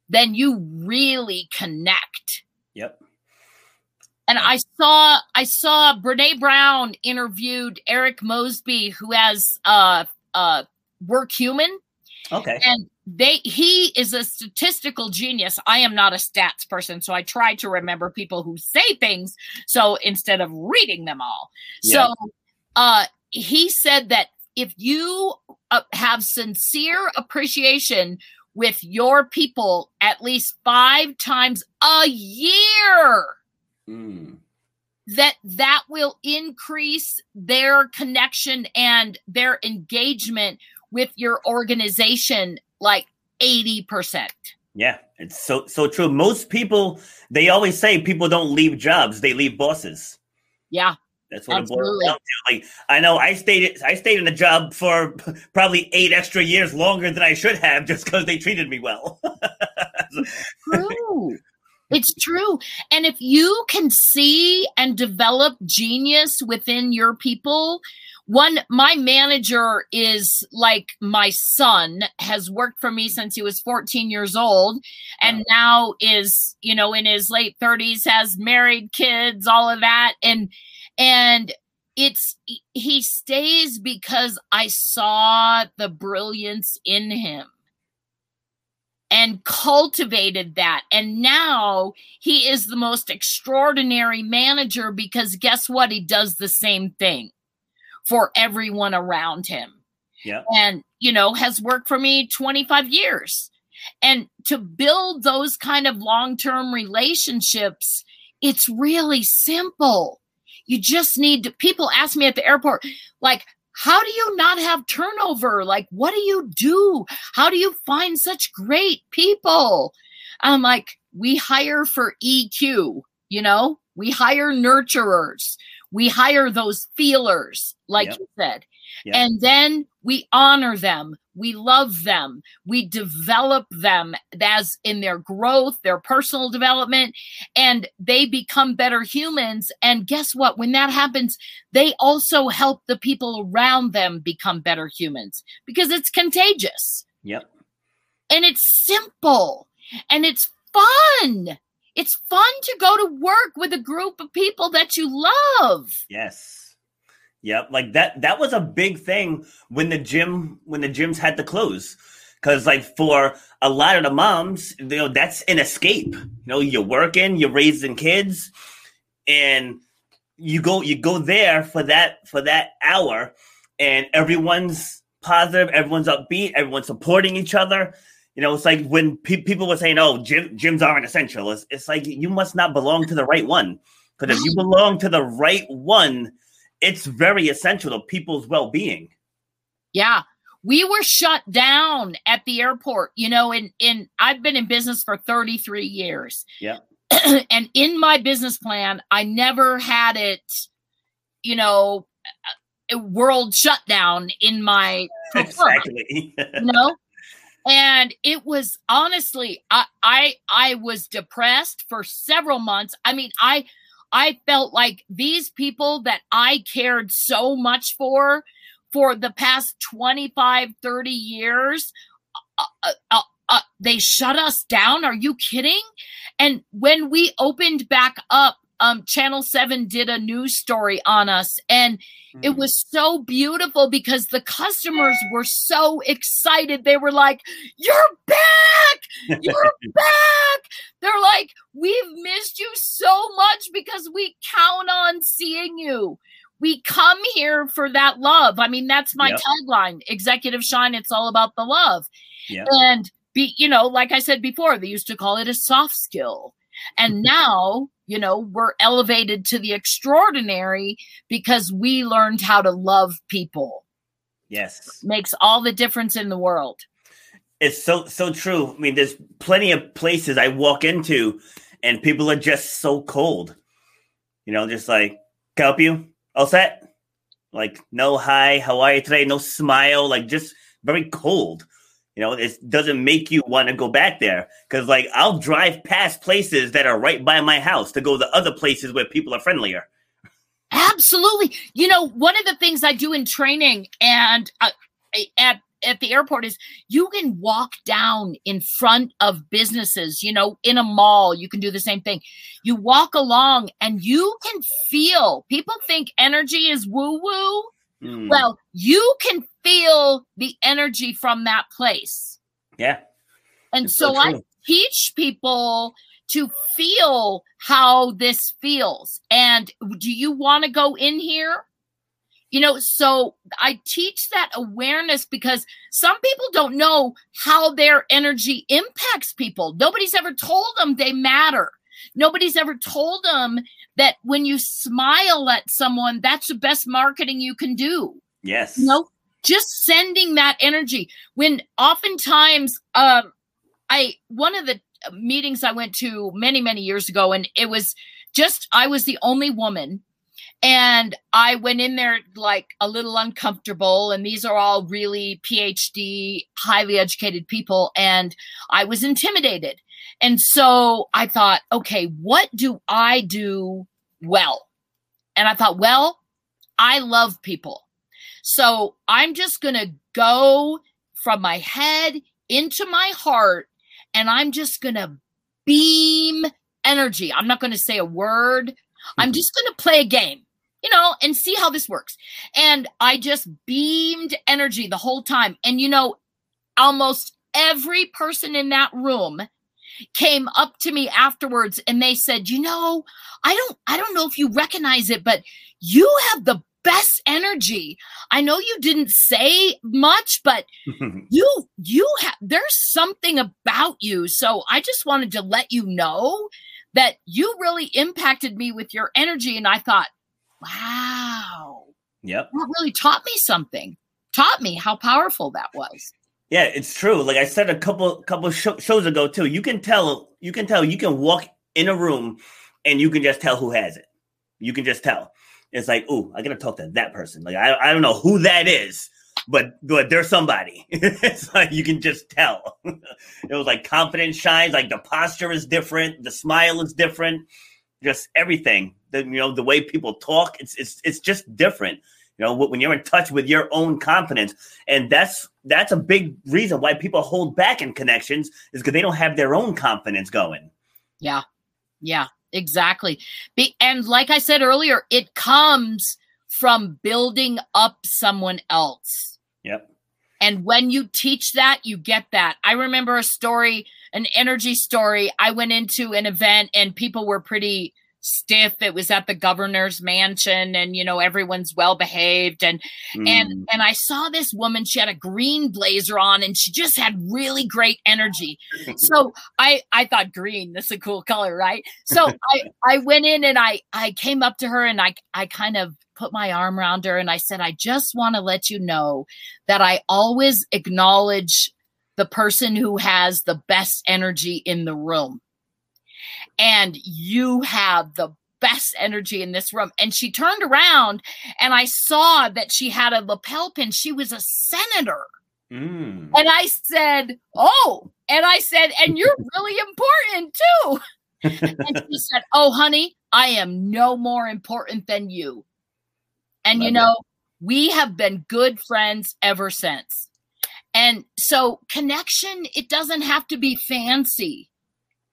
then you really connect. Yep. And I saw I saw Brene Brown interviewed Eric Mosley, who has uh uh Workhuman. Okay. And they he is a statistical genius. I am not a stats person, so I try to remember people who say things. So instead of reading them all, yeah. so uh, he said that if you uh, have sincere appreciation with your people at least five times a year mm. that that will increase their connection and their engagement with your organization like 80%. Yeah, it's so so true. Most people they always say people don't leave jobs, they leave bosses. Yeah. That's what Absolutely. it boils down to. Like I know I stayed I stayed in the job for *laughs* probably eight extra years longer than I should have just because they treated me well. *laughs* true. *laughs* It's true. And if you can see and develop genius within your people, one my manager is like my son has worked for me since he was 14 years old and wow. now is you know in his late 30s has married kids all of that and and it's he stays because I saw the brilliance in him. and cultivated that. And now he is the most extraordinary manager because guess what? He does the same thing for everyone around him. Yeah. And, you know, has worked for me 25 years. And to build those kind of long term relationships, it's really simple. You just need to, people ask me at the airport, like, how do you not have turnover? Like, what do you do? How do you find such great people? I'm like, we hire for EQ, you know, we hire nurturers, we hire those feelers, like yep. you said. Yep. And then we honor them. We love them. We develop them as in their growth their personal development and they become better humans. And guess what? When that happens they also help the people around them become better humans because it's contagious. Yep. And it's simple and it's fun it's fun to go to work with a group of people that you love yes Yep, like that that was a big thing when the gym when the gyms had to close. Cause like for a lot of the moms, you know, that's an escape. You know, you're working, you're raising kids, and you go you go there for that for that hour and everyone's positive, everyone's upbeat, everyone's supporting each other. You know, it's like when pe- people were saying, "Oh, gym, gyms aren't essential." It's, it's like you must not belong to the right one. Because if you belong to the right one, it's very essential to people's well-being. Yeah. We were shut down at the airport, you know, in in I've been in business for 33 years. Yeah. *clears throat* and in my business plan, I never had it, you know, world shutdown in my *laughs* exactly. *laughs* you know? And it was honestly I, I i was depressed for several months i mean i I felt like these people that I cared so much for for the past 25, 30 years, uh, uh, uh, uh, they shut us down. Are you kidding? And when we opened back up, um, Channel 7 did a news story on us, and mm. it was so beautiful because the customers were so excited. They were like, You're back! You're *laughs* back! They're like, We've missed you so much because we count on seeing you. We come here for that love. I mean, that's my yep. tagline Executive Shine, it's all about the love. Yep. And be, you know, like I said before, they used to call it a soft skill. And mm-hmm. now you know, we're elevated to the extraordinary because we learned how to love people. Yes. Makes all the difference in the world. It's so so true. I mean, there's plenty of places I walk into and people are just so cold. You know, just like, can I help you? All set? Like, no hi, how are you today? No smile, like just very cold. You know, it doesn't make you want to go back there because, like, I'll drive past places that are right by my house to go to other places where people are friendlier. Absolutely. You know, one of the things I do in training and uh, at at the airport is you can walk down in front of businesses, you know, in a mall, you can do the same thing. You walk along and you can feel people think energy is woo woo. Mm. Well, you can feel the energy from that place. Yeah. And so, so I teach people to feel how this feels. And do you want to go in here? You know, so I teach that awareness because some people don't know how their energy impacts people. Nobody's ever told them they matter. Nobody's ever told them that when you smile at someone, that's the best marketing you can do. Yes. You know, just sending that energy. When oftentimes, um, I one of the meetings I went to many many years ago, and it was just I was the only woman. And I went in there like a little uncomfortable, and these are all really PhD, highly educated people, and I was intimidated. And so I thought, okay, what do I do well? And I thought, well, I love people. So I'm just going to go from my head into my heart and I'm just going to beam energy. I'm not going to say a word. I'm mm-hmm. just going to play a game, you know, and see how this works. And I just beamed energy the whole time. And, you know, almost every person in that room came up to me afterwards and they said, "You know, I don't I don't know if you recognize it, but you have the best energy. I know you didn't say much, but *laughs* you you have there's something about you. So I just wanted to let you know that you really impacted me with your energy and I thought, "Wow. Yep. That really taught me something. Taught me how powerful that was." Yeah, it's true. Like I said a couple couple sh- shows ago too. You can tell. You can tell. You can walk in a room, and you can just tell who has it. You can just tell. It's like, oh, I gotta talk to that person. Like I, I don't know who that is, but but there's somebody. *laughs* it's like you can just tell. *laughs* it was like confidence shines. Like the posture is different. The smile is different. Just everything. The you know the way people talk. It's it's it's just different you know when you're in touch with your own confidence. And that's that's a big reason why people hold back in connections is because they don't have their own confidence going. Yeah. Yeah exactly. Be, and like i said earlier it comes from building up someone else. Yep. And when you teach that you get that. I remember a story an energy story. I went into an event and people were pretty stiff. It was at the governor's mansion and you know everyone's well behaved. And mm. and and i saw this woman she had a green blazer on and she just had really great energy. *laughs* So i i thought green this is a cool color right? So i i went in and i i came up to her and i i kind of put my arm around her and i said i just want to let you know that i always acknowledge the person who has the best energy in the room and you have the best energy in this room. And she turned around and I saw that she had a lapel pin. She was a senator. Mm. And I said, Oh, and I said, and you're really important too. and she *laughs* said, Oh, honey, I am no more important than you. And Love you know, it. we have been good friends ever since. And so, connection, it doesn't have to be fancy,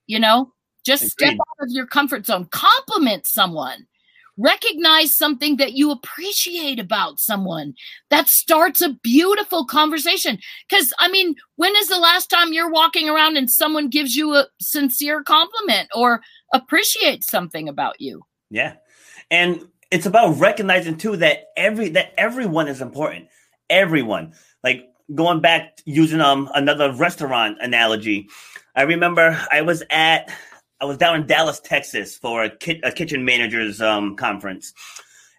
you know, just Agreed. step out of your comfort zone. Compliment someone. Recognize something that you appreciate about someone. That starts a beautiful conversation. Because, I mean, when is the last time you're walking around and someone gives you a sincere compliment or appreciates something about you? Yeah. And it's about recognizing too that every that everyone is important. Everyone. Like going back using um another restaurant analogy. I remember I was at I was down in Dallas, Texas, for a, ki- a kitchen managers um, conference,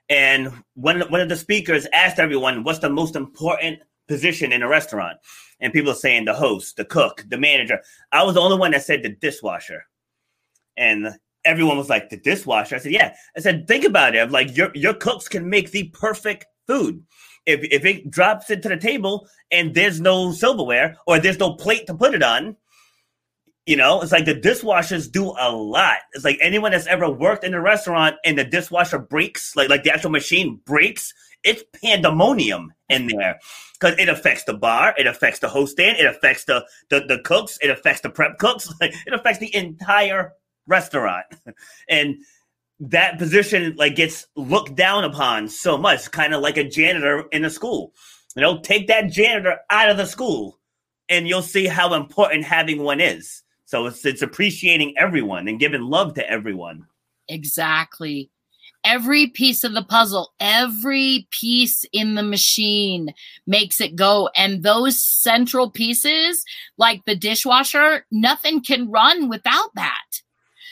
and one one of the speakers asked everyone, "What's the most important position in a restaurant?" And people are saying the host, the cook, the manager. I was the only one that said the dishwasher, and everyone was like, "The dishwasher." I said, "Yeah." I said, "Think about it. Like your your cooks can make the perfect food." If, if it drops into the table and there's no silverware or there's no plate to put it on, you know, it's like the dishwashers do a lot. It's like anyone that's ever worked in a restaurant and the dishwasher breaks, like like the actual machine breaks, it's pandemonium in there because it affects the bar, it affects the host stand, it affects the the, the cooks, it affects the prep cooks, like, *laughs* it affects the entire restaurant, *laughs* and that position like gets looked down upon so much, kind of like a janitor in a school. You know, take that janitor out of the school, and you'll see how important having one is so it's it's appreciating everyone and giving love to everyone. Exactly. Every piece of the puzzle, every piece in the machine makes it go. And those central pieces, like the dishwasher, nothing can run without that.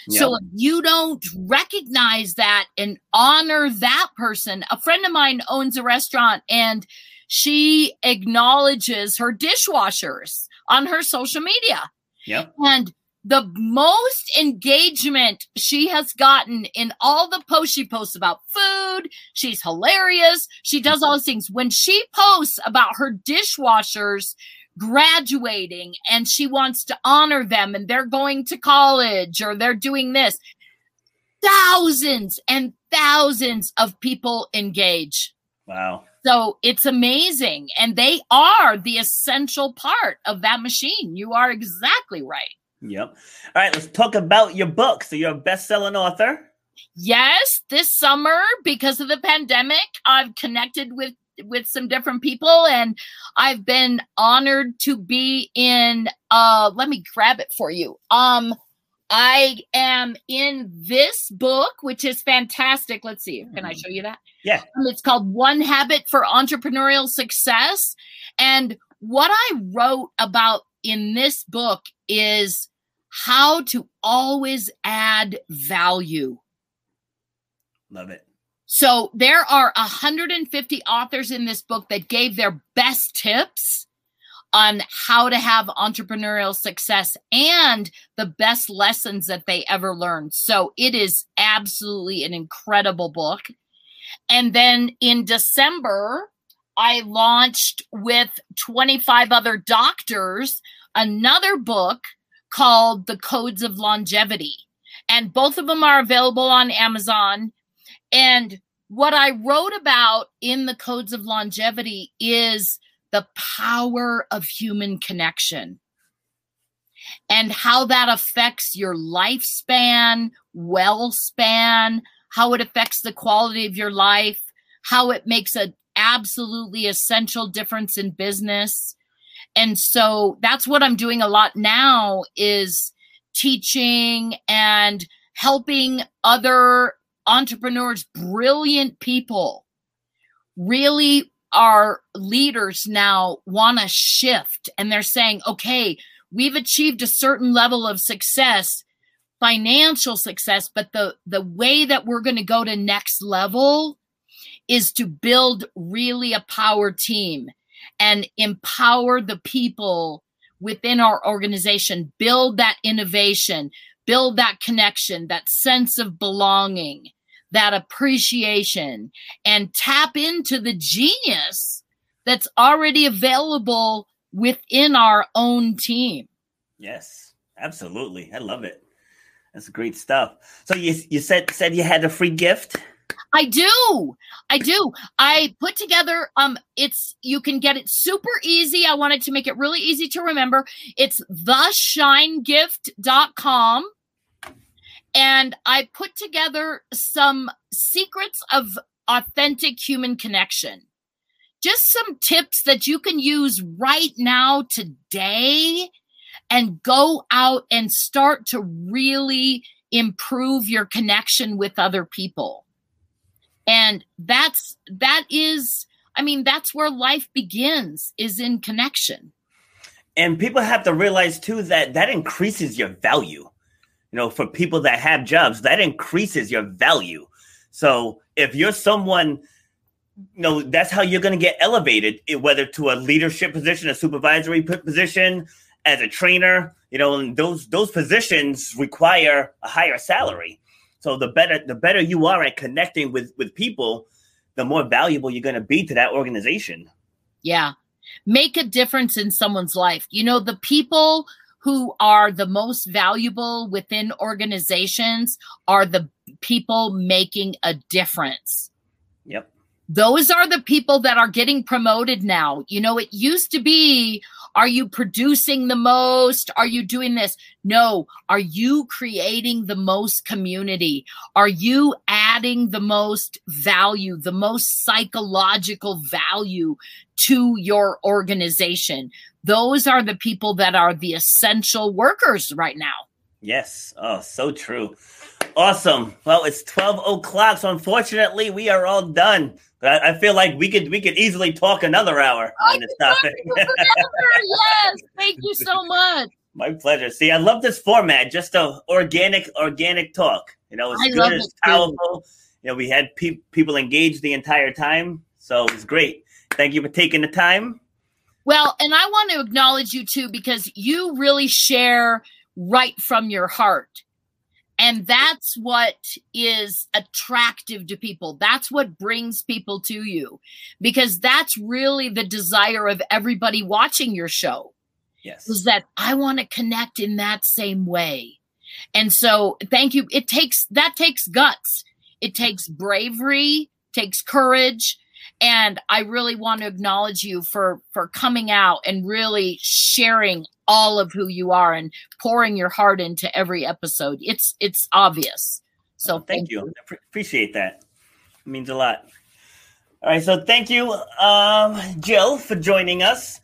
Yep. So if you don't recognize that and honor that person, a friend of mine owns a restaurant and she acknowledges her dishwashers on her social media. Yep. And the most engagement she has gotten in all the posts she posts about food. She's hilarious. She does all these things. When she posts about her dishwashers graduating and she wants to honor them and they're going to college or they're doing this, thousands and thousands of people engage. Wow. So it's amazing. And they are the essential part of that machine. You are exactly right. Yep. All right, let's talk about your book. So you're a best-selling author. Yes, this summer, because of the pandemic, I've connected with with some different people and I've been honored to be in uh let me grab it for you. Um I am in this book, which is fantastic. Let's see. Can I mm. show you that? Yeah. Um, it's called One Habit for Entrepreneurial Success. And what I wrote about in this book is how to always add value. Love it. So there are 150 authors in this book that gave their best tips on how to have entrepreneurial success and the best lessons that they ever learned. So it is absolutely an incredible book. And then in December, I launched with 25 other doctors another book called The Codes of Longevity. And both of them are available on Amazon. And what I wrote about in The Codes of Longevity is the power of human connection and how that affects your lifespan, well span, how it affects the quality of your life, how it makes an absolutely essential difference in business. And so that's what I'm doing a lot now is teaching and helping other entrepreneurs, brilliant people really our leaders now want to shift and they're saying, okay, we've achieved a certain level of success, financial success, but the, the way that we're going to go to next level is to build really a power team and empower the people within our organization, build that innovation, build that connection, that sense of belonging that appreciation and tap into the genius that's already available within our own team. Yes, absolutely. I love it. That's great stuff. So you you said said you had a free gift? I do. I do. I put together um it's you can get it super easy. I wanted to make it really easy to remember. It's theshinegift.com and I put together some secrets of authentic human connection. Just some tips that you can use right now, today, and go out and start to really improve your connection with other people. And that's, that is, I mean, that's where life begins, is in connection. And people have to realize too that that increases your value you know, for people that have jobs, that increases your value. So if you're someone, you know, that's how you're going to get elevated, eh, whether to a leadership position, a supervisory position, as a trainer, you know, and those those positions require a higher salary. So the better the better you are at connecting with with people, the more valuable you're going to be to that organization. Yeah. Make a difference in someone's life. You know, the people who are the most valuable within organizations are the people making a difference. Yep. Those are the people that are getting promoted now. You know, it used to be are you producing the most? Are you doing this? No. Are you creating the most community? Are you adding the most value, the most psychological value to your organization? Those are the people that are the essential workers right now. Yes. Oh, so true. Awesome. Well, it's 12 o'clock. So unfortunately, we are all done. But I, I feel like we could we could easily talk another hour on this topic. yes. Thank you so much. *laughs* My pleasure. See, I love this format, just a organic, organic talk. You know, it's I good, it's powerful. You know, we had pe- people engaged the entire time. So it's great. Thank you for taking the time. Well, and I want to acknowledge you too because you really share right from your heart. And that's what is attractive to people. That's what brings people to you because that's really the desire of everybody watching your show. Yes. Is that I want to connect in that same way. And so thank you. It takes that takes guts. It takes bravery, takes courage, and I really want to acknowledge you for for coming out and really sharing all of who you are and pouring your heart into every episode. It's it's obvious. So oh, thank, thank, you. you. appreciate that. It means a lot. All right, so thank you, um, Jill, for joining us.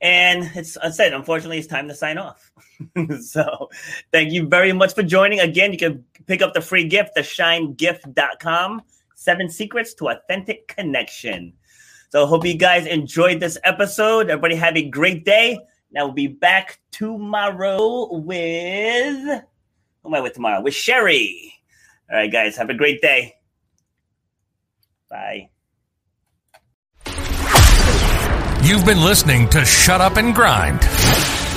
And it's I said, unfortunately, it's time to sign off. *laughs* so thank you very much for joining. Again, you can pick up the free gift, the shinegift.com, seven secrets to authentic connection. So hope you guys enjoyed this episode. Everybody have a great day. Now we'll be back tomorrow with who am I with tomorrow? With Sherry. All right, guys, have a great day. Bye. You've been listening to Shut Up and Grind.